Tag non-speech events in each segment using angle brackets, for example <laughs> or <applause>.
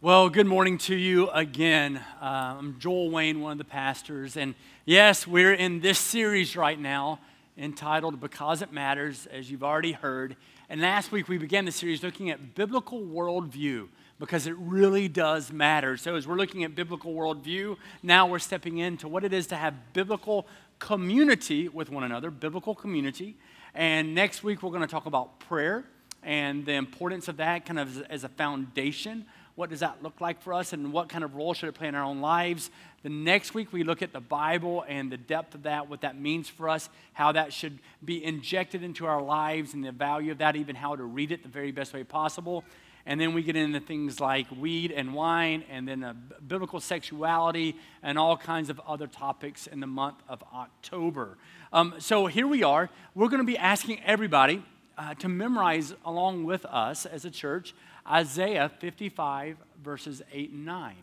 Well, good morning to you again. Uh, I'm Joel Wayne, one of the pastors. And yes, we're in this series right now entitled Because It Matters, as you've already heard. And last week we began the series looking at biblical worldview because it really does matter. So, as we're looking at biblical worldview, now we're stepping into what it is to have biblical community with one another, biblical community. And next week we're going to talk about prayer and the importance of that kind of as a foundation what does that look like for us and what kind of role should it play in our own lives? The next week, we look at the Bible and the depth of that, what that means for us, how that should be injected into our lives, and the value of that, even how to read it the very best way possible. And then we get into things like weed and wine, and then biblical sexuality, and all kinds of other topics in the month of October. Um, so here we are. We're going to be asking everybody uh, to memorize along with us as a church Isaiah 55, verses 8 and 9.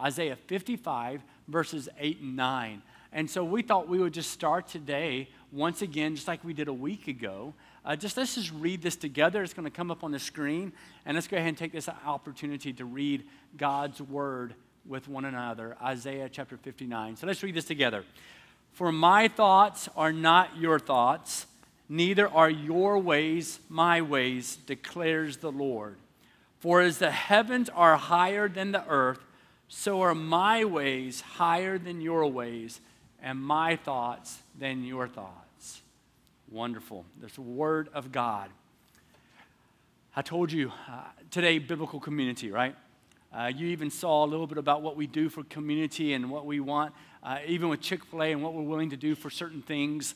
Isaiah 55, verses 8 and 9. And so we thought we would just start today, once again, just like we did a week ago. Uh, just let's just read this together. It's going to come up on the screen. And let's go ahead and take this opportunity to read God's word with one another. Isaiah chapter 59. So let's read this together. For my thoughts are not your thoughts, neither are your ways my ways, declares the Lord. For as the heavens are higher than the earth, so are my ways higher than your ways, and my thoughts than your thoughts. Wonderful. The word of God. I told you uh, today, biblical community, right? Uh, you even saw a little bit about what we do for community and what we want, uh, even with Chick fil A and what we're willing to do for certain things.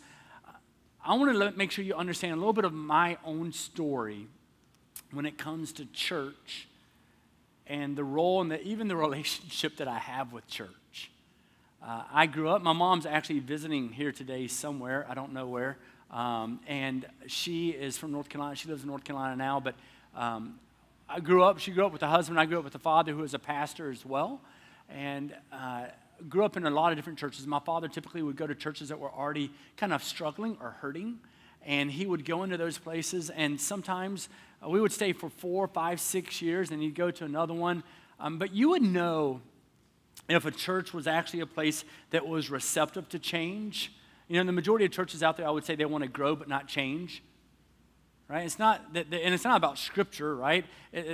I want to make sure you understand a little bit of my own story when it comes to church and the role and the, even the <laughs> relationship that I have with church. Uh, I grew up, my mom's actually visiting here today somewhere, I don't know where. Um, and she is from North Carolina. She lives in North Carolina now, but um, I grew up, she grew up with a husband. I grew up with a father who was a pastor as well. And uh, grew up in a lot of different churches. My father typically would go to churches that were already kind of struggling or hurting. And he would go into those places, and sometimes uh, we would stay for four, five, six years, and he'd go to another one. Um, but you would know if a church was actually a place that was receptive to change. You know, the majority of churches out there, I would say they want to grow but not change. Right? It's not, that, and it's not about Scripture, right?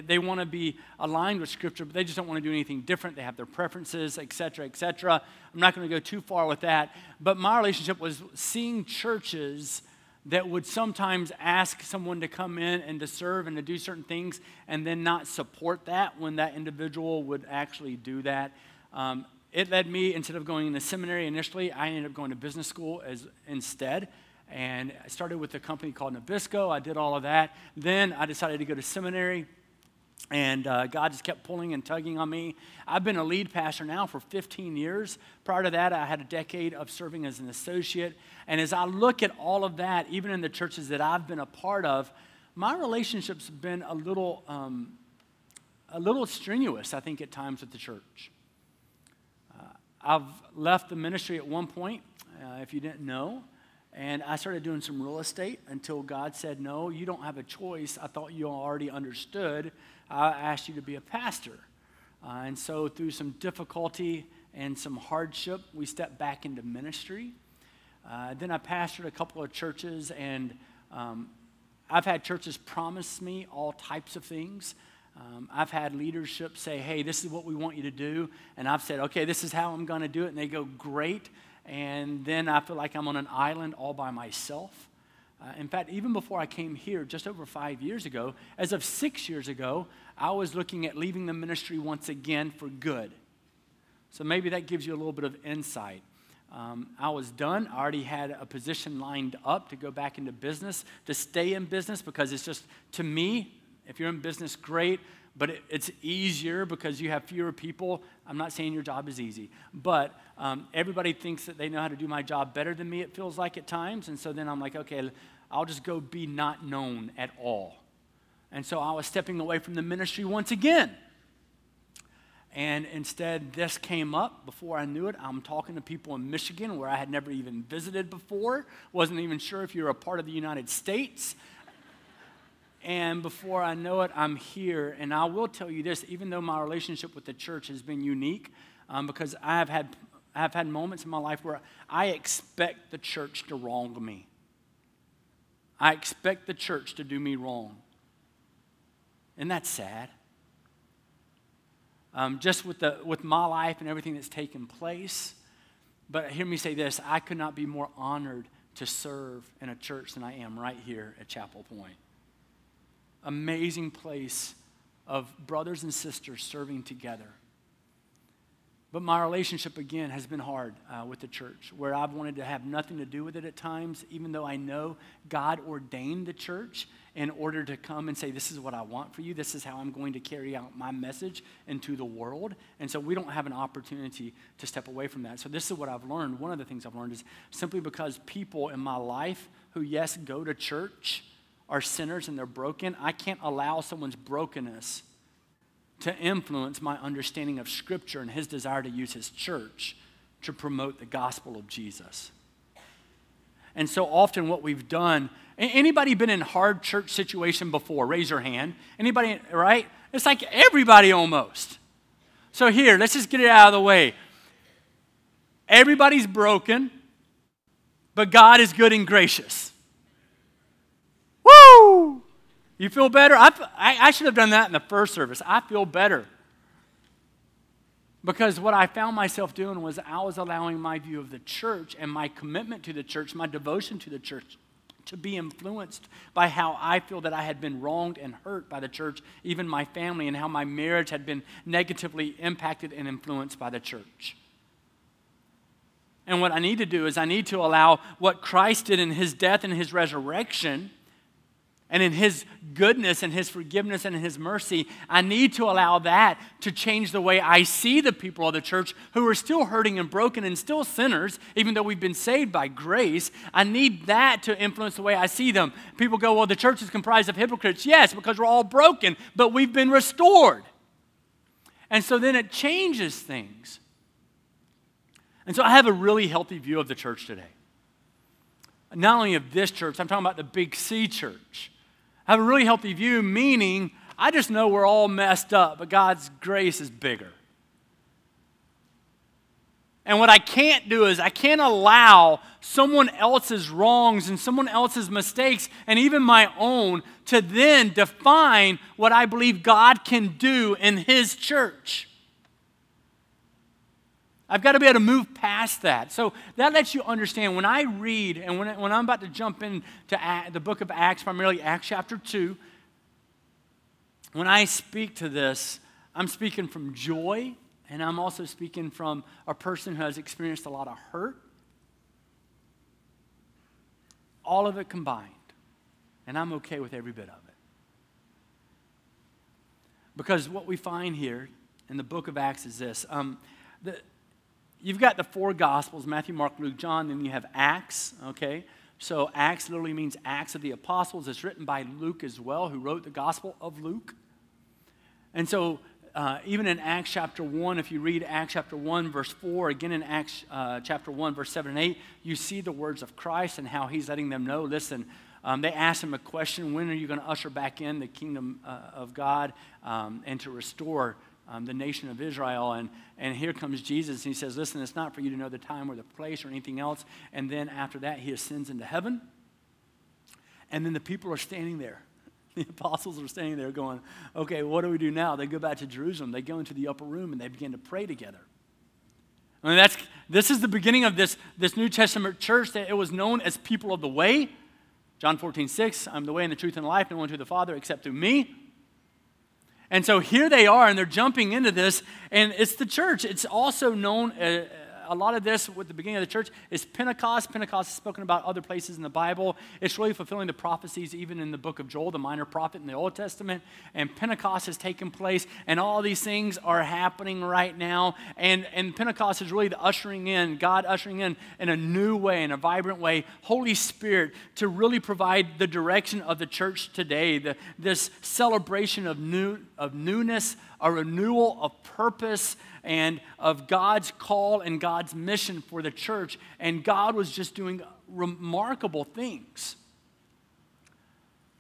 they want to be aligned with Scripture, but they just don't want to do anything different. They have their preferences, et cetera, et cetera. I'm not going to go too far with that. But my relationship was seeing churches that would sometimes ask someone to come in and to serve and to do certain things and then not support that when that individual would actually do that. Um, it led me, instead of going to seminary initially, I ended up going to business school as, instead. And I started with a company called Nabisco. I did all of that. Then I decided to go to seminary. And uh, God just kept pulling and tugging on me. I've been a lead pastor now for 15 years. Prior to that, I had a decade of serving as an associate. And as I look at all of that, even in the churches that I've been a part of, my relationship's been a little, um, a little strenuous, I think, at times with the church. Uh, I've left the ministry at one point, uh, if you didn't know. And I started doing some real estate until God said, No, you don't have a choice. I thought you already understood I asked you to be a pastor. Uh, and so, through some difficulty and some hardship, we stepped back into ministry. Uh, then I pastored a couple of churches, and um, I've had churches promise me all types of things. Um, I've had leadership say, hey, this is what we want you to do. And I've said, okay, this is how I'm going to do it. And they go, great. And then I feel like I'm on an island all by myself. Uh, in fact, even before I came here, just over five years ago, as of six years ago, I was looking at leaving the ministry once again for good. So maybe that gives you a little bit of insight. Um, I was done. I already had a position lined up to go back into business, to stay in business, because it's just, to me, if you're in business, great, but it, it's easier because you have fewer people. I'm not saying your job is easy, but um, everybody thinks that they know how to do my job better than me, it feels like at times. And so then I'm like, okay, I'll just go be not known at all. And so I was stepping away from the ministry once again. And instead, this came up before I knew it. I'm talking to people in Michigan where I had never even visited before, wasn't even sure if you were a part of the United States. And before I know it, I'm here. And I will tell you this even though my relationship with the church has been unique, um, because I have had, I've had moments in my life where I expect the church to wrong me. I expect the church to do me wrong. And that's sad. Um, just with, the, with my life and everything that's taken place. But hear me say this I could not be more honored to serve in a church than I am right here at Chapel Point. Amazing place of brothers and sisters serving together. But my relationship, again, has been hard uh, with the church, where I've wanted to have nothing to do with it at times, even though I know God ordained the church in order to come and say, This is what I want for you. This is how I'm going to carry out my message into the world. And so we don't have an opportunity to step away from that. So, this is what I've learned. One of the things I've learned is simply because people in my life who, yes, go to church are sinners and they're broken, I can't allow someone's brokenness to influence my understanding of Scripture and his desire to use his church to promote the gospel of Jesus. And so often what we've done, anybody been in hard church situation before? Raise your hand. Anybody, right? It's like everybody almost. So here, let's just get it out of the way. Everybody's broken, but God is good and gracious. Woo! You feel better? I, I, should have done that in the first service. I feel better. Because what I found myself doing was I was allowing my view of the church and my commitment to the church, my devotion to the church, to be influenced by how I feel that I had been wronged and hurt by the church, even my family, and how my marriage had been negatively impacted and influenced by the church. And what I need to do is I need to allow what Christ did in his death and his resurrection and in His goodness and His forgiveness and His mercy, I need to allow that to change the way I see the people of the church who are still hurting and broken and still sinners, even though we've been saved by grace. I need that to influence the way I see them. People go, well, the church is comprised of hypocrites. Yes, because we're all broken, but we've been restored. And so then it changes things. And so I have a really healthy view of the church today. Not only of this church, I'm talking about the Big C church have a really healthy view, meaning I just know we're all messed up, but God's grace is bigger. And what I can't do is I can't allow someone else's wrongs and someone else's mistakes and even my own to then define what I believe God can do in His church. I've got to be able to move past that. So that lets you understand when I read, and when, when I'm about to jump into the book of Acts, primarily Acts chapter 2, when I speak to this, I'm speaking from joy, and I'm also speaking from a person who has experienced a lot of hurt. All of it combined. And I'm okay with every bit of it. Because what we find here in the book of Acts is this. Um, the, you've got the four Gospels Matthew, Mark, Luke, John, then you have Acts, okay? So Acts literally means Acts of the Apostles. It's written by Luke as well, who wrote the Gospel of Luke. And so, uh, even in Acts chapter 1, if you read Acts chapter 1, verse 4, again in Acts uh, chapter 1, verse 7 and 8, you see the words of Christ and how he's letting them know listen, um, they asked him a question when are you going to usher back in the kingdom uh, of God um, and to restore um, the nation of Israel. And, and here comes Jesus, and he says, Listen, it's not for you to know the time or the place or anything else. And then after that, he ascends into heaven. And then the people are standing there. <laughs> The apostles are standing there going, Okay, what do we do now? They go back to Jerusalem. They go into the upper room and they begin to pray together. I mean, that's, this is the beginning of this, this New Testament church that it was known as people of the way. John 14, 6, I'm the way and the truth and the life, no one to the Father except through me. And so here they are, and they're jumping into this, and it's the church. It's also known, uh, a lot of this with the beginning of the church is Pentecost. Pentecost is spoken about other places in the Bible. It's really fulfilling the prophecies even in the book of Joel, the minor prophet in the Old Testament. And Pentecost has taken place, and all these things are happening right now. And, and Pentecost is really the ushering in, God ushering in in a new way, in a vibrant way, Holy Spirit to really provide the direction of the church today. The, this celebration of, new, of newness, a renewal of purpose and of God's call and God's mission for the church. And God was just doing remarkable things.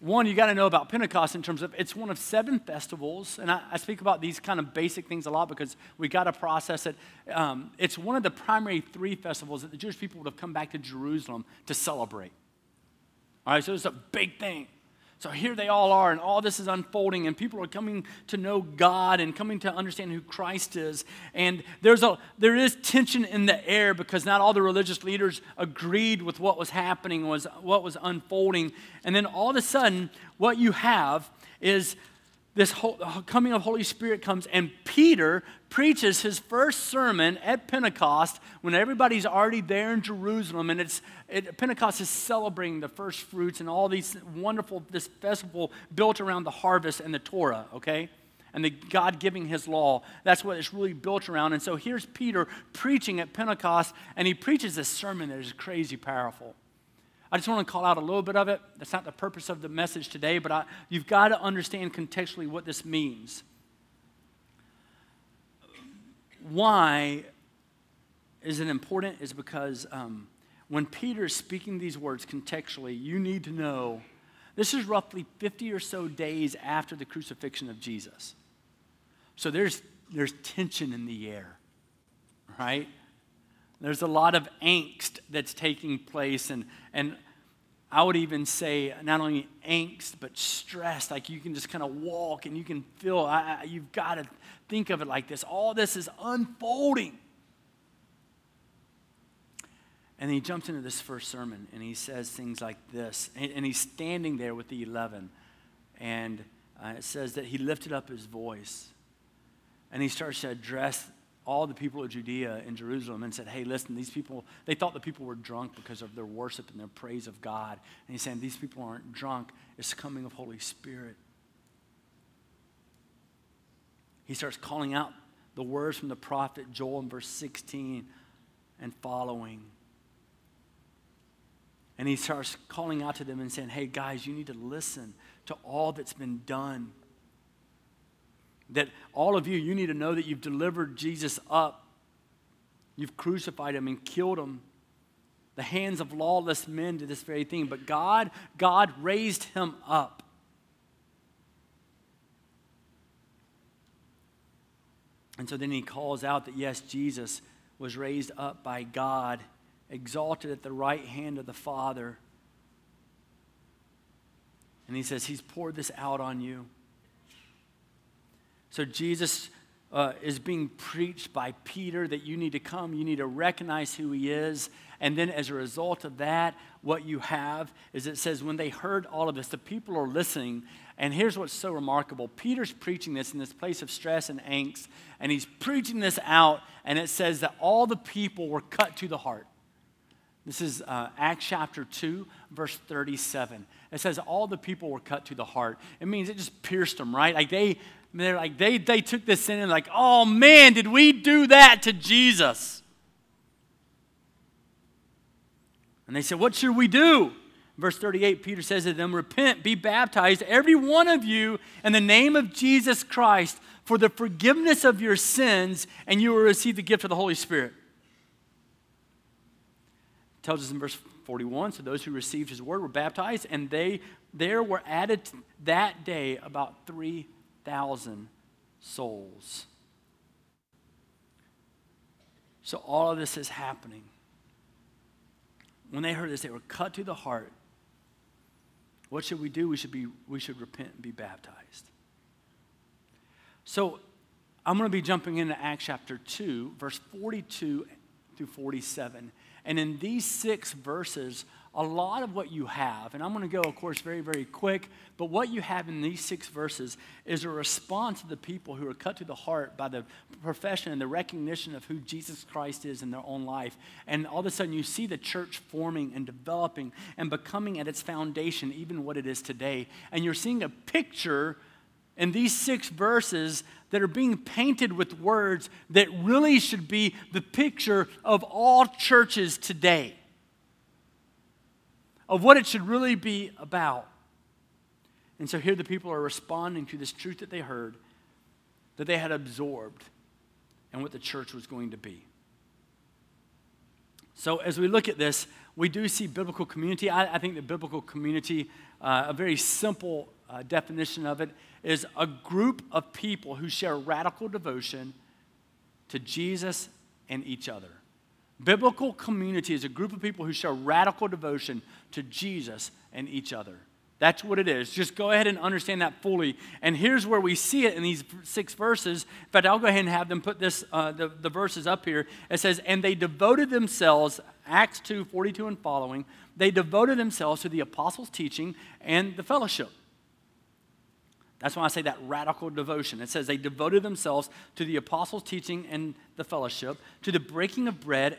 one, you got to know about Pentecost in terms of it's one of seven festivals. And I, I speak about these kind of basic things a lot because we got to process it. Um, it's one of the primary three festivals that the Jewish people would have come back to Jerusalem to celebrate. All right, so it's a big thing. So here they all are, and all this is unfolding, and people are coming to know God and coming to understand who Christ is. And there's a, there is tension in the air because not all the religious leaders agreed with what was happening, was what was unfolding. And then all of a sudden, what you have is this whole, coming of Holy Spirit comes, and Peter preaches his first sermon at Pentecost when everybody's already there in Jerusalem, and it's it, Pentecost is celebrating the first fruits and all these wonderful this festival built around the harvest and the Torah. Okay. And the God giving his law. That's what it's really built around. And so here's Peter preaching at Pentecost, and he preaches this sermon that is crazy powerful. I just want to call out a little bit of it. That's not the purpose of the message today, but I, you've got to understand contextually what this means. Why is it important? Is because um, when Peter is speaking these words contextually, you need to know this is roughly 50 or so days after the crucifixion of Jesus. So there's, there's tension in the air, right? There's a lot of angst that's taking place, and, and I would even say not only angst, but stress. Like you can just kind of walk and you can feel, I, I, you've got to think of it like this. All this is unfolding. And he jumps into this first sermon and he says things like this. And, and he's standing there with the 11. And uh, it says that he lifted up his voice and he starts to address all the people of Judea and Jerusalem and said, Hey, listen, these people, they thought the people were drunk because of their worship and their praise of God. And he's saying, These people aren't drunk, it's coming of Holy Spirit. He starts calling out the words from the prophet Joel in verse 16 and following. And he starts calling out to them and saying, Hey, guys, you need to listen to all that's been done that all of you, you need to know that you've delivered Jesus up. You've crucified him and killed him. The hands of lawless men did this very thing, but God, God raised him up. And so then he calls out that yes, Jesus was raised up by God, exalted at the right hand of the Father. And he says, He's poured this out on you. So Jesus uh, is being preached by Peter that you need to come, you need to recognize who he is. And then as a result of that, what you have is it says, when they heard all of this, the people are listening. And here's what's so remarkable Peter's preaching this in this place of stress and angst, and he's preaching this out, and it says that all the people were cut to the heart. This is uh, Acts chapter 2, verse 37. It says all the people were cut to the heart. It means it just pierced them, right? Like they, they're like, they, they took this sin and like, oh man, did we do that to Jesus? And they said, what should we do? Verse 38, Peter says to them, Repent, be baptized, every one of you, in the name of Jesus Christ, for the forgiveness of your sins, and you will receive the gift of the Holy Spirit. It tells us in verse 41 so those who received his word were baptized, and they there were added that day about three thousand souls. So all of this is happening. When they heard this, they were cut to the heart. What should we do? We should, be, we should repent and be baptized. So I'm going to be jumping into Acts chapter 2, verse 42 through 47. And in these six verses, a lot of what you have, and I'm going to go, of course, very, very quick, but what you have in these six verses is a response to the people who are cut to the heart by the profession and the recognition of who Jesus Christ is in their own life. And all of a sudden, you see the church forming and developing and becoming at its foundation, even what it is today. And you're seeing a picture in these six verses that are being painted with words that really should be the picture of all churches today of what it should really be about. And so here the people are responding to this truth that they heard, that they had absorbed, and what the church was going to be. So as we look at this, we do see biblical community. I, I think the biblical community, uh, a very simple uh, definition of it, is a group of people who share radical devotion to Jesus and each other. Biblical community is a group of people who show radical devotion to Jesus and each other. That's what it is. Just go ahead and understand that fully. And here's where we see it in these six verses. In fact, I'll go ahead and have them put this, uh, the, the verses up here. It says, And they devoted themselves, Acts 2 42 and following, they devoted themselves to the apostles' teaching and the fellowship. That's why I say that radical devotion. It says they devoted themselves to the apostles' teaching and the fellowship, to the breaking of bread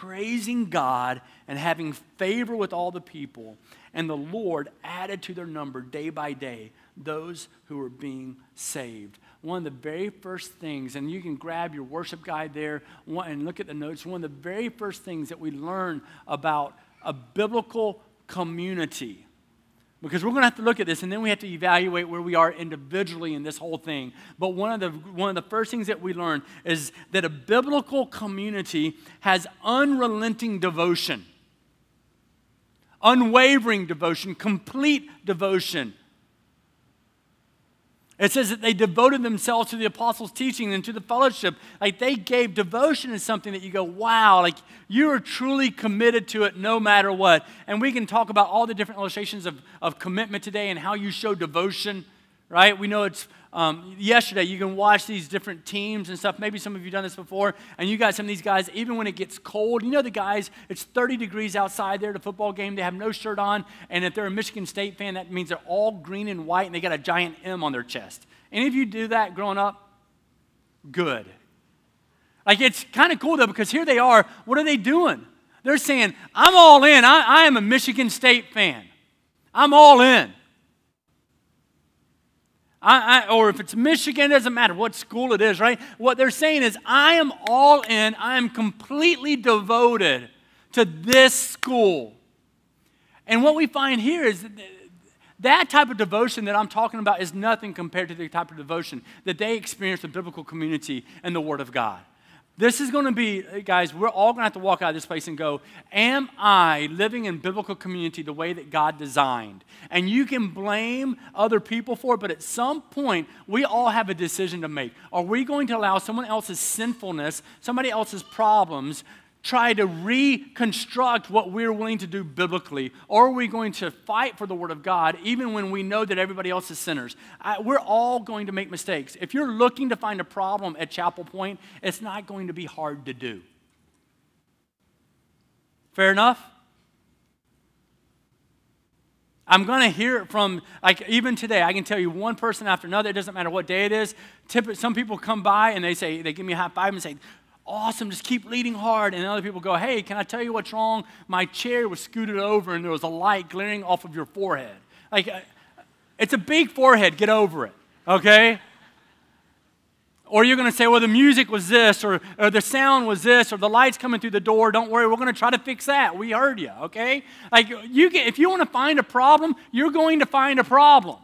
praising God and having favor with all the people. And the Lord added to their number day by day those who were being saved. One of the very first things, and you can grab your worship guide there and look at the notes, one of the very first things that we learn about a biblical community because we're going to have to look at this and then we have to evaluate where we are individually in this whole thing. But one of the one of the first things that we learn is that a biblical community has unrelenting devotion. Unwavering devotion complete devotion it says that they devoted themselves to the apostles' teaching and to the fellowship. Like they gave devotion is something that you go, wow, like you are truly committed to it no matter what. And we can talk about all the different illustrations of, of commitment today and how you show devotion, right? We know it's um, yesterday, you can watch these different teams and stuff. Maybe some of you done this before, and you got some of these guys, even when it gets cold, you know the guys, it's 30 degrees outside there at a football game, they have no shirt on, and if they're a Michigan State fan, that means they're all green and white, and they got a giant M on their chest. Any of you do that growing up? Good. Like it's kind of cool though, because here they are. What are they doing? They're saying, I'm all in. I, I am a Michigan State fan. I'm all in. I, I, or if it's Michigan, it doesn't matter what school it is, right? What they're saying is, I am all in, I am completely devoted to this school. And what we find here is that, that type of devotion that I'm talking about is nothing compared to the type of devotion that they experience in biblical community and the Word of God. This is going to be, uh, guys, we're all going to have to walk out of this place and go, Am I living in biblical community the way that God designed? And you can blame other people for it, but at some point, we all have a decision to make. Are we going to allow someone else's sinfulness, somebody else's problems, try to reconstruct what we're willing to do biblically? Or are we going to fight for the Word of God even when we know that everybody else is sinners? I, we're all going to make mistakes. If you're looking to find a problem at Chapel Point, it's not going to be hard to do. Fair enough? I'm going to hear it from, like, even today, I can tell you one person after another. It doesn't matter what day it is. Some people come by and they say, they give me a high five and say, awesome, just keep leading hard. And other people go, hey, can I tell you what's wrong? My chair was scooted over and there was a light glaring off of your forehead. Like, uh, it's a big forehead, get over it, okay? Or you're going to say, well, the music was this, or, or the sound was this, or the lights coming through the door. Don't worry, we're going to try to fix that. We heard you, okay? Like, you get, if you want to find a problem, you're going to find a problem.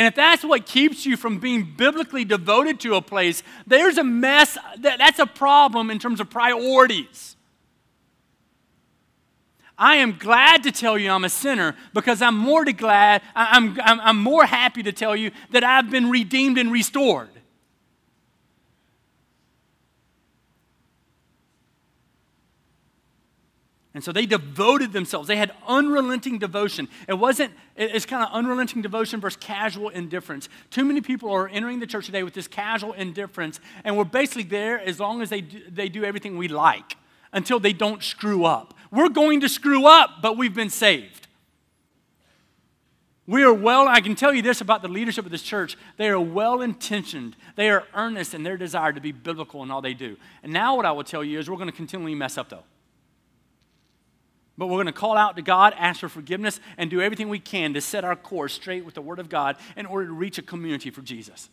And if that's what keeps you from being biblically devoted to a place, there's a mess. That's a problem in terms of priorities. I am glad to tell you I'm a sinner because I'm more to glad, I'm, I'm, I'm more happy to tell you that I've been redeemed and restored. And so they devoted themselves. They had unrelenting devotion. It wasn't, it's kind of unrelenting devotion versus casual indifference. Too many people are entering the church today with this casual indifference, and we're basically there as long as they do, they do everything we like until they don't screw up. We're going to screw up, but we've been saved. We are well, I can tell you this about the leadership of this church. They are well intentioned, they are earnest in their desire to be biblical in all they do. And now, what I will tell you is we're going to continually mess up, though. But we're going to call out to God, ask for forgiveness, and do everything we can to set our course straight with the Word of God in order to reach a community for Jesus.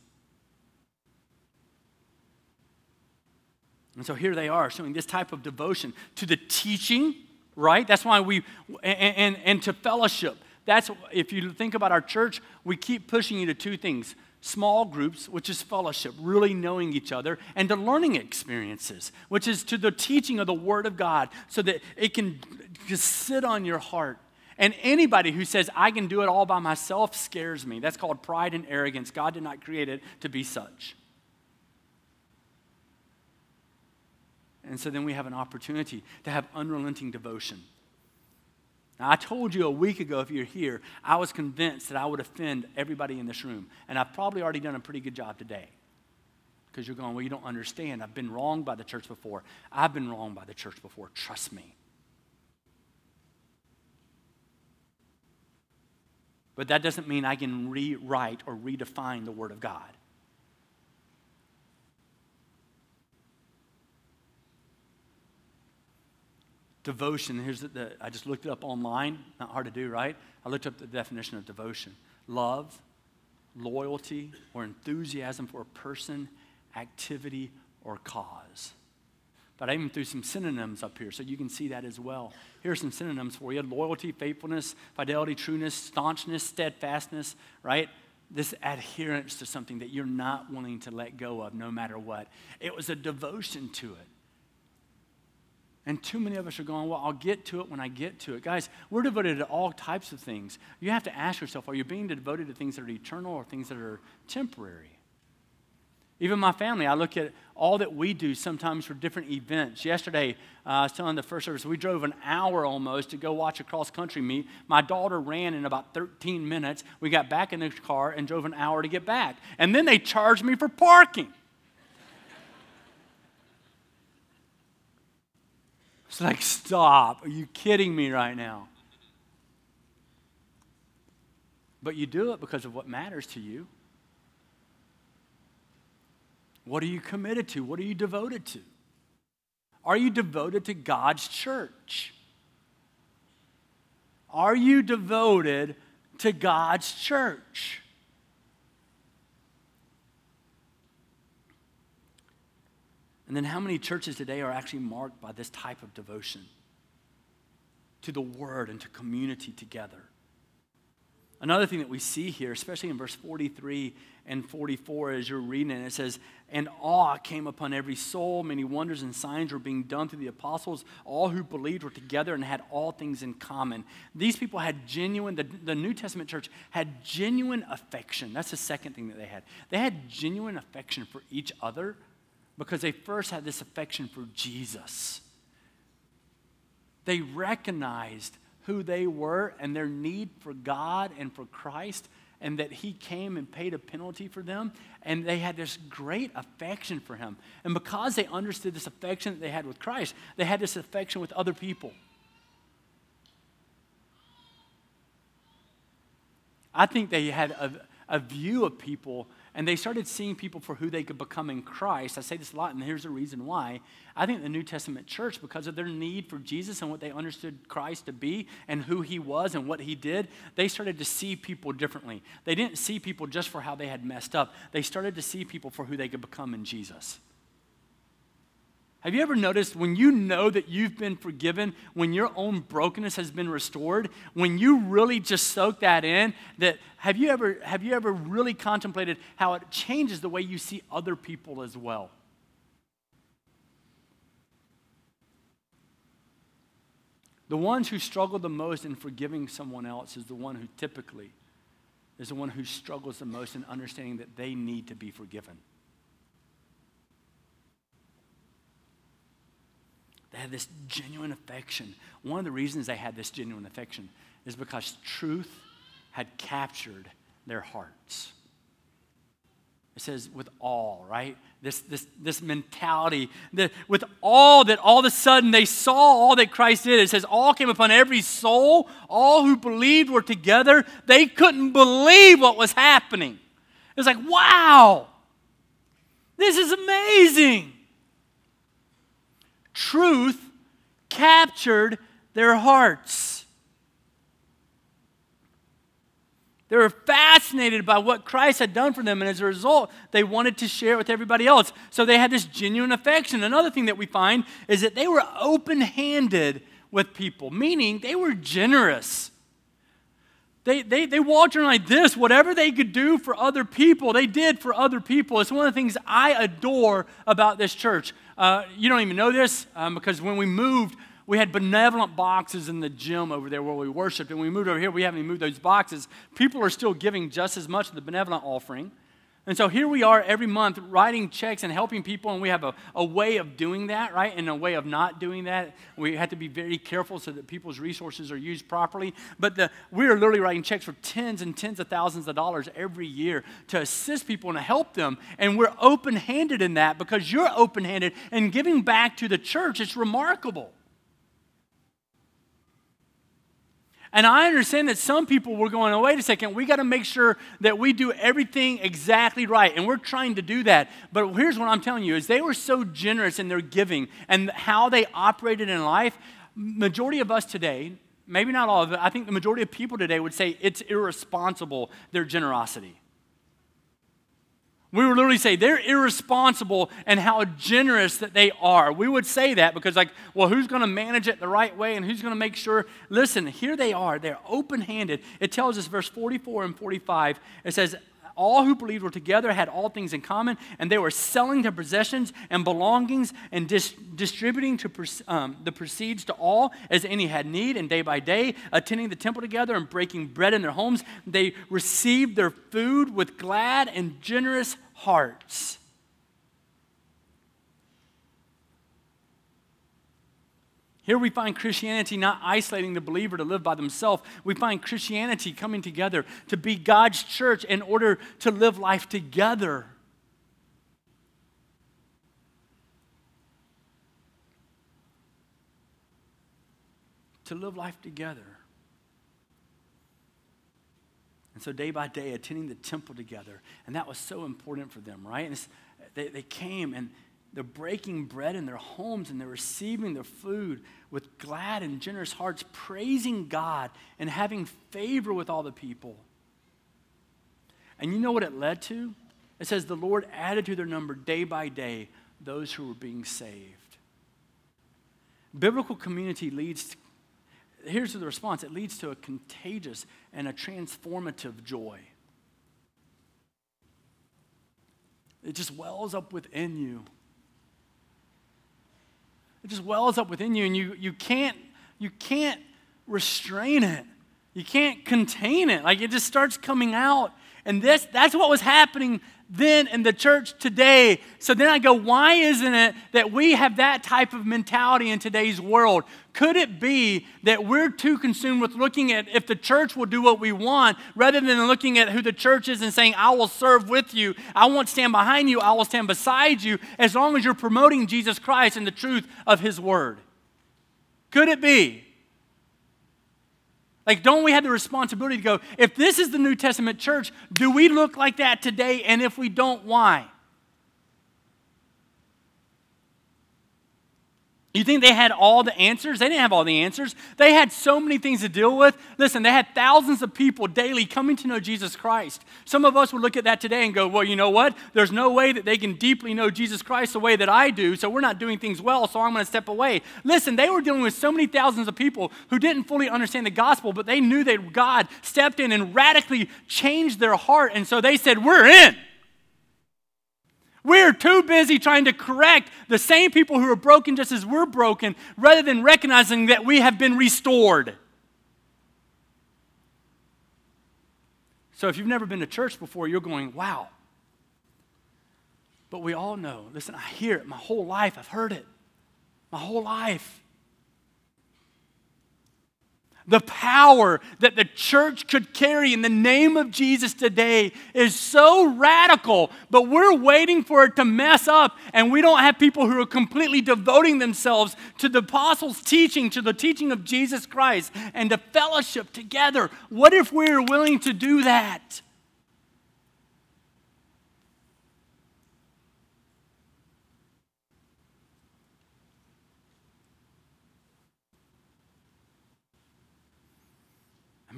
And so here they are showing this type of devotion to the teaching, right? That's why we, and, and, and to fellowship. That's, if you think about our church, we keep pushing you to two things small groups, which is fellowship, really knowing each other, and to learning experiences, which is to the teaching of the Word of God, so that it can just sit on your heart. And anybody who says, I can do it all by myself, scares me. That's called pride and arrogance. God did not create it to be such. And so then we have an opportunity to have unrelenting devotion. Now, I told you a week ago, if you're here, I was convinced that I would offend everybody in this room. And I've probably already done a pretty good job today. Because you're going, well, you don't understand. I've been wronged by the church before. I've been wronged by the church before. Trust me. But that doesn't mean I can rewrite or redefine the Word of God. Devotion, here's the, the, I just looked it up online. Not hard to do, right? I looked up the definition of devotion love, loyalty, or enthusiasm for a person, activity, or cause. But I even threw some synonyms up here so you can see that as well. Here are some synonyms for you loyalty, faithfulness, fidelity, trueness, staunchness, steadfastness, right? This adherence to something that you're not willing to let go of no matter what. It was a devotion to it. And too many of us are going, well, I'll get to it when I get to it. Guys, we're devoted to all types of things. You have to ask yourself, are you being devoted to things that are eternal or things that are temporary? Even my family, I look at all that we do sometimes for different events. Yesterday, uh, I was telling the first service, we drove an hour almost to go watch a cross country meet. My daughter ran in about 13 minutes. We got back in the car and drove an hour to get back. And then they charged me for parking. It's like, stop. Are you kidding me right now? But you do it because of what matters to you. What are you committed to? What are you devoted to? Are you devoted to God's church? Are you devoted to God's church? And then, how many churches today are actually marked by this type of devotion to the Word and to community together? Another thing that we see here, especially in verse 43 and 44, as you're reading it, it says, And awe came upon every soul. Many wonders and signs were being done through the apostles. All who believed were together and had all things in common. These people had genuine, the, the New Testament church had genuine affection. That's the second thing that they had. They had genuine affection for each other because they first had this affection for Jesus. They recognized who they were and their need for God and for Christ, and that He came and paid a penalty for them. And they had this great affection for Him. And because they understood this affection that they had with Christ, they had this affection with other people. I think they had a, a view of people and they started seeing people for who they could become in Christ. I say this a lot, and here's the reason why. I think the New Testament church, because of their need for Jesus and what they understood Christ to be and who he was and what he did, they started to see people differently. They didn't see people just for how they had messed up, they started to see people for who they could become in Jesus. Have you ever noticed when you know that you've been forgiven, when your own brokenness has been restored, when you really just soak that in, that have you ever have you ever really contemplated how it changes the way you see other people as well? The ones who struggle the most in forgiving someone else is the one who typically is the one who struggles the most in understanding that they need to be forgiven. They had this genuine affection. One of the reasons they had this genuine affection is because truth had captured their hearts. It says with all, right? This, this, this mentality, that with all that all of a sudden they saw all that Christ did. It says all came upon every soul. All who believed were together. They couldn't believe what was happening. It was like, wow, this is amazing truth captured their hearts. They were fascinated by what Christ had done for them, and as a result, they wanted to share it with everybody else. So they had this genuine affection. Another thing that we find is that they were open handed with people, meaning they were generous. They, they, they walked around like this. Whatever they could do for other people, they did for other people. It's one of the things I adore about this church. Uh, you don't even know this um, because when we moved, we had benevolent boxes in the gym over there where we worshiped. And we moved over here, we haven't even moved those boxes. People are still giving just as much of the benevolent offering. And so here we are every month writing checks and helping people, and we have a, a way of doing that, right? And a way of not doing that. We have to be very careful so that people's resources are used properly. But the, we are literally writing checks for tens and tens of thousands of dollars every year to assist people and to help them. And we're open handed in that because you're open handed and giving back to the church. It's remarkable. And I understand that some people were going, oh, wait a second, we got to make sure that we do everything exactly right. And we're trying to do that. But here's what I'm telling you is they were so generous in their giving and how they operated in life. Majority of us today, maybe not all of it, I think the majority of people today would say it's irresponsible, their generosity. We would literally say they're irresponsible and how generous that they are. We would say that because, like, well, who's going to manage it the right way and who's going to make sure? Listen, here they are. They're open handed. It tells us, verse 44 and 45, it says, all who believed were together, had all things in common, and they were selling their possessions and belongings and dis- distributing to um, the proceeds to all as any had need. And day by day, attending the temple together and breaking bread in their homes, they received their food with glad and generous hearts. Here we find Christianity not isolating the believer to live by themselves. We find Christianity coming together to be God's church in order to live life together. To live life together. And so, day by day, attending the temple together. And that was so important for them, right? And they, they came and they're breaking bread in their homes and they're receiving their food with glad and generous hearts, praising God and having favor with all the people. And you know what it led to? It says, The Lord added to their number day by day those who were being saved. Biblical community leads, here's the response it leads to a contagious and a transformative joy. It just wells up within you it just wells up within you, and you, you, can't, you can't restrain it. You can't contain it. Like it just starts coming out. And this, that's what was happening then in the church today. So then I go, why isn't it that we have that type of mentality in today's world? Could it be that we're too consumed with looking at if the church will do what we want rather than looking at who the church is and saying, I will serve with you, I won't stand behind you, I will stand beside you as long as you're promoting Jesus Christ and the truth of His Word? Could it be? Like, don't we have the responsibility to go, if this is the New Testament church, do we look like that today? And if we don't, why? You think they had all the answers? They didn't have all the answers. They had so many things to deal with. Listen, they had thousands of people daily coming to know Jesus Christ. Some of us would look at that today and go, well, you know what? There's no way that they can deeply know Jesus Christ the way that I do, so we're not doing things well, so I'm going to step away. Listen, they were dealing with so many thousands of people who didn't fully understand the gospel, but they knew that God stepped in and radically changed their heart, and so they said, we're in. We're too busy trying to correct the same people who are broken just as we're broken rather than recognizing that we have been restored. So if you've never been to church before, you're going, wow. But we all know, listen, I hear it my whole life, I've heard it my whole life. The power that the church could carry in the name of Jesus today is so radical, but we're waiting for it to mess up, and we don't have people who are completely devoting themselves to the apostles' teaching, to the teaching of Jesus Christ, and to fellowship together. What if we are willing to do that?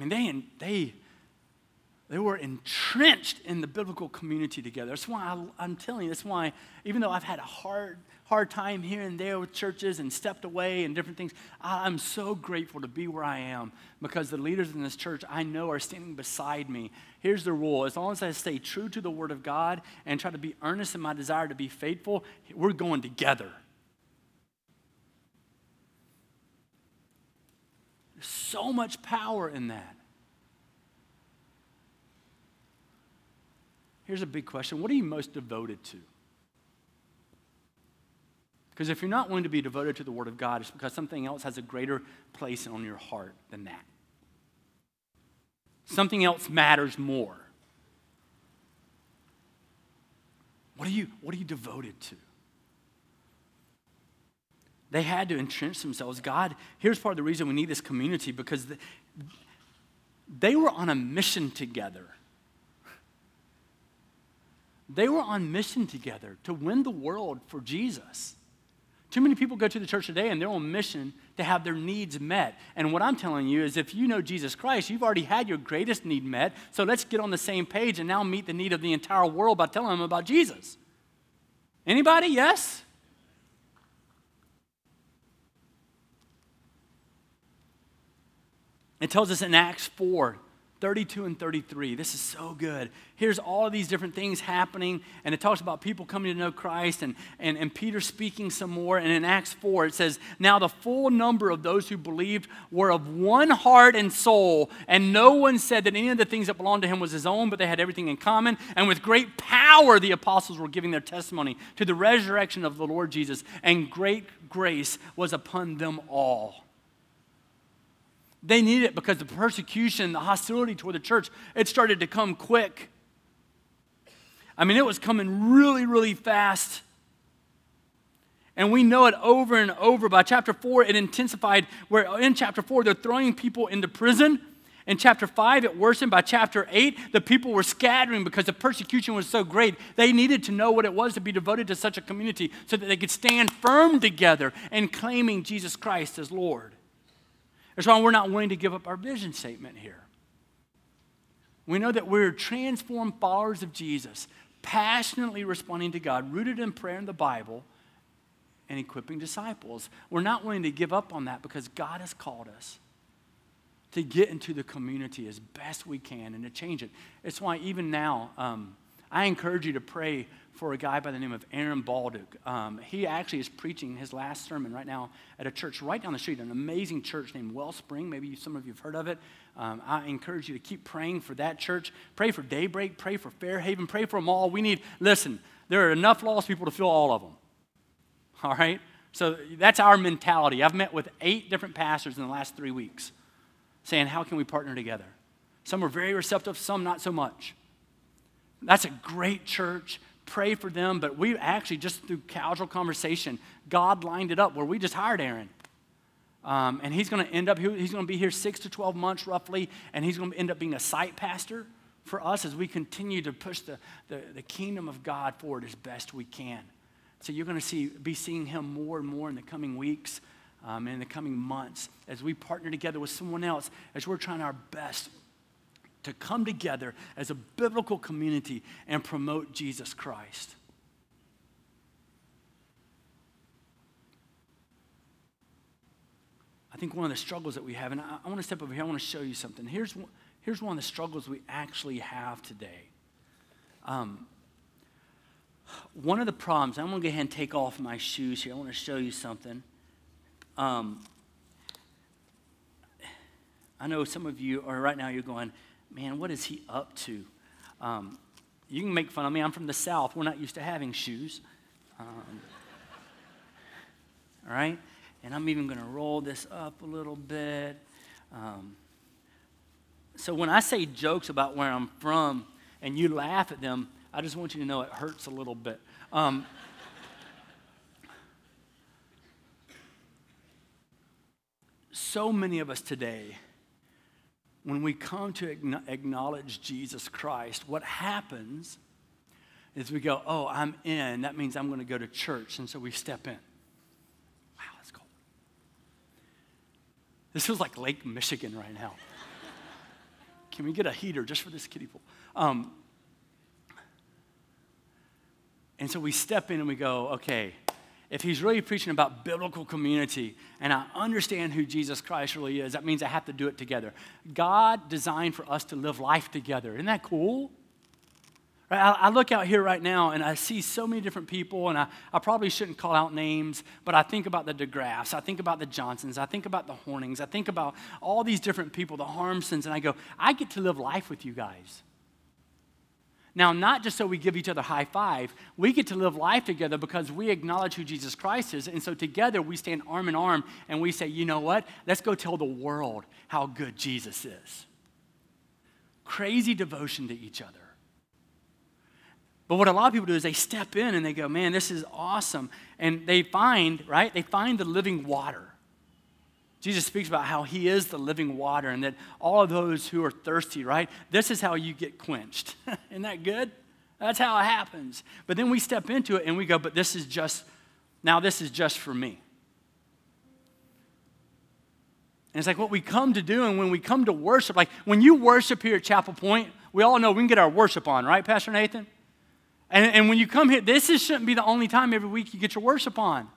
Mean, they, they, they were entrenched in the biblical community together. That's why I, am telling you, that's why, even though I've had a hard, hard time here and there with churches and stepped away and different things, I'm so grateful to be where I am because the leaders in this church I know are standing beside me. Here's the rule as long as I stay true to the Word of God and try to be earnest in my desire to be faithful, we're going together. So much power in that. Here's a big question What are you most devoted to? Because if you're not willing to be devoted to the Word of God, it's because something else has a greater place on your heart than that. Something else matters more. What are you, what are you devoted to? They had to entrench themselves. God, here's part of the reason we need this community because they were on a mission together. They were on mission together to win the world for Jesus. Too many people go to the church today and they're on mission to have their needs met. And what I'm telling you is if you know Jesus Christ, you've already had your greatest need met. So let's get on the same page and now meet the need of the entire world by telling them about Jesus. Anybody? Yes? It tells us in Acts 4 32 and 33. This is so good. Here's all of these different things happening, and it talks about people coming to know Christ and, and, and Peter speaking some more. And in Acts 4, it says, Now the full number of those who believed were of one heart and soul, and no one said that any of the things that belonged to him was his own, but they had everything in common. And with great power, the apostles were giving their testimony to the resurrection of the Lord Jesus, and great grace was upon them all. They needed it because the persecution, the hostility toward the church, it started to come quick. I mean, it was coming really, really fast. And we know it over and over. By chapter 4, it intensified, where in chapter 4, they're throwing people into prison. In chapter 5, it worsened. By chapter 8, the people were scattering because the persecution was so great. They needed to know what it was to be devoted to such a community so that they could stand firm together in claiming Jesus Christ as Lord. That's why we're not willing to give up our vision statement here. We know that we're transformed followers of Jesus, passionately responding to God, rooted in prayer in the Bible, and equipping disciples. We're not willing to give up on that because God has called us to get into the community as best we can and to change it. It's why even now, um, I encourage you to pray for a guy by the name of Aaron Baldock. Um, he actually is preaching his last sermon right now at a church right down the street, an amazing church named Wellspring. Maybe some of you have heard of it. Um, I encourage you to keep praying for that church. Pray for Daybreak. Pray for Fairhaven. Pray for them all. We need, listen, there are enough lost people to fill all of them. All right? So that's our mentality. I've met with eight different pastors in the last three weeks saying, How can we partner together? Some are very receptive, some not so much. That's a great church. Pray for them. But we actually, just through casual conversation, God lined it up where we just hired Aaron. Um, and he's going to end up, he's going to be here six to 12 months roughly, and he's going to end up being a site pastor for us as we continue to push the, the, the kingdom of God forward as best we can. So you're going to see, be seeing him more and more in the coming weeks um, and in the coming months as we partner together with someone else, as we're trying our best to come together as a biblical community and promote Jesus Christ. I think one of the struggles that we have, and I, I want to step over here, I want to show you something. Here's, here's one of the struggles we actually have today. Um, one of the problems, I'm going to go ahead and take off my shoes here. I want to show you something. Um, I know some of you are right now, you're going, man, what is he up to? Um, you can make fun of me. I'm from the South. We're not used to having shoes. Um, all right? And I'm even going to roll this up a little bit. Um, so when I say jokes about where I'm from and you laugh at them, I just want you to know it hurts a little bit. Um, so many of us today when we come to acknowledge Jesus Christ, what happens is we go, Oh, I'm in. That means I'm going to go to church. And so we step in. Wow, that's cold. This feels like Lake Michigan right now. <laughs> can we get a heater just for this kiddie pool? Um, and so we step in and we go, okay, if he's really preaching about biblical community and I understand who Jesus Christ really is, that means I have to do it together. God designed for us to live life together. Isn't that cool? I, I look out here right now and I see so many different people, and I, I probably shouldn't call out names, but I think about the DeGraffs, I think about the Johnsons, I think about the Hornings, I think about all these different people, the Harmsons, and I go, I get to live life with you guys. Now, not just so we give each other high five, we get to live life together because we acknowledge who Jesus Christ is. And so together we stand arm in arm and we say, you know what? Let's go tell the world how good Jesus is. Crazy devotion to each other. But what a lot of people do is they step in and they go, man, this is awesome. And they find, right? They find the living water. Jesus speaks about how he is the living water and that all of those who are thirsty, right? This is how you get quenched. <laughs> Isn't that good? That's how it happens. But then we step into it and we go, but this is just, now this is just for me. And it's like what we come to do, and when we come to worship, like when you worship here at Chapel Point, we all know we can get our worship on, right, Pastor Nathan? And, and when you come here, this is, shouldn't be the only time every week you get your worship on.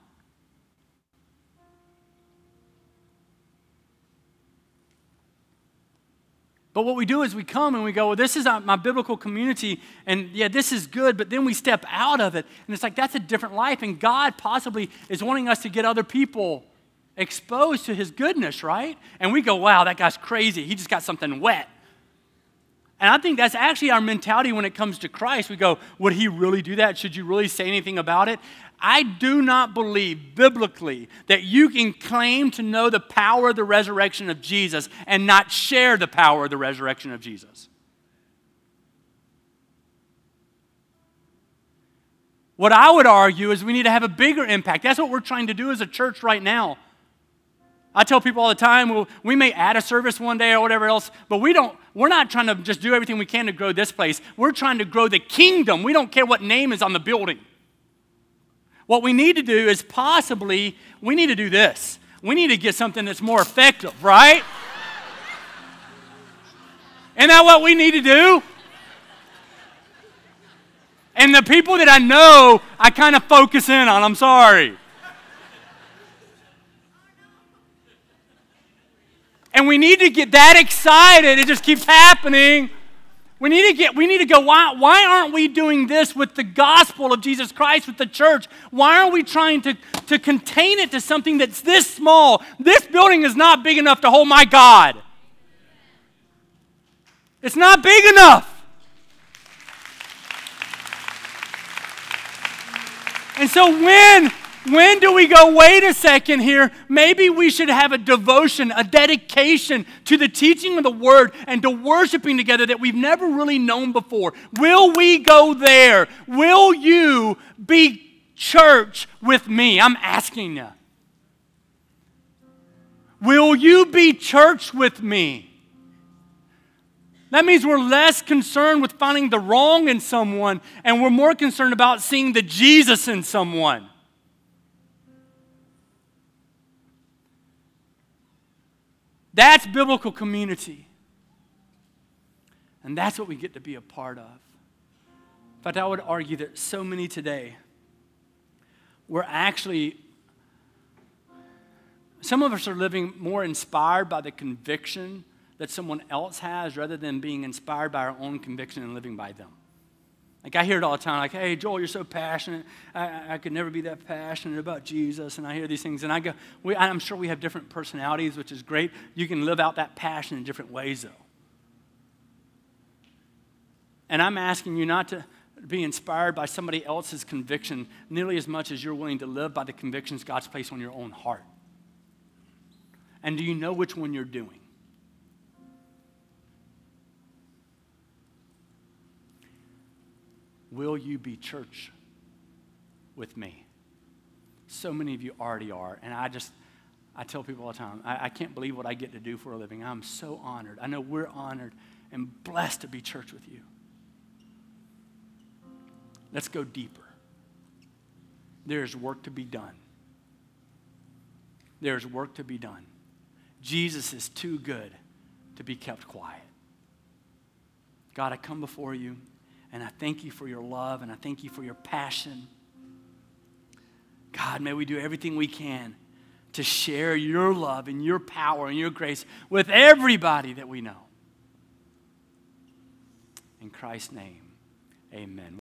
But what we do is we come and we go, well, this is my biblical community, and yeah, this is good, but then we step out of it, and it's like that's a different life, and God possibly is wanting us to get other people exposed to his goodness, right? And we go, wow, that guy's crazy. He just got something wet. And I think that's actually our mentality when it comes to Christ. We go, would he really do that? Should you really say anything about it? I do not believe biblically that you can claim to know the power of the resurrection of Jesus and not share the power of the resurrection of Jesus. What I would argue is we need to have a bigger impact. That's what we're trying to do as a church right now. I tell people all the time, well, we may add a service one day or whatever else, but we don't, we're not trying to just do everything we can to grow this place. We're trying to grow the kingdom. We don't care what name is on the building. What we need to do is possibly, we need to do this. We need to get something that's more effective, right? Isn't that what we need to do? And the people that I know, I kind of focus in on, I'm sorry. And we need to get that excited. It just keeps happening. We need to get, we need to go, why, why aren't we doing this with the gospel of Jesus Christ, with the church? Why aren't we trying to, to contain it to something that's this small? This building is not big enough to hold my God. It's not big enough. And so when when do we go, wait a second here? Maybe we should have a devotion, a dedication to the teaching of the word and to worshiping together that we've never really known before. Will we go there? Will you be church with me? I'm asking you. Will you be church with me? That means we're less concerned with finding the wrong in someone and we're more concerned about seeing the Jesus in someone. That's biblical community. And that's what we get to be a part of. In fact, I would argue that so many today, we're actually, some of us are living more inspired by the conviction that someone else has rather than being inspired by our own conviction and living by them. Like I hear it all the time, like, hey, Joel, you're so passionate. I, I could never be that passionate about Jesus. And I hear these things, and I go, we, I'm sure we have different personalities, which is great. You can live out that passion in different ways, though. And I'm asking you not to be inspired by somebody else's conviction nearly as much as you're willing to live by the convictions God's placed on your own heart. And do you know which one you're doing? Will you be church with me? So many of you already are. And I just, I tell people all the time, I, I can't believe what I get to do for a living. I'm so honored. I know we're honored and blessed to be church with you. Let's go deeper. There's work to be done. There's work to be done. Jesus is too good to be kept quiet. God, I come before you and I thank you for your love and I thank you for your passion. God, may we do everything we can to share your love and your power and your grace with everybody that we know. In Christ's name, amen.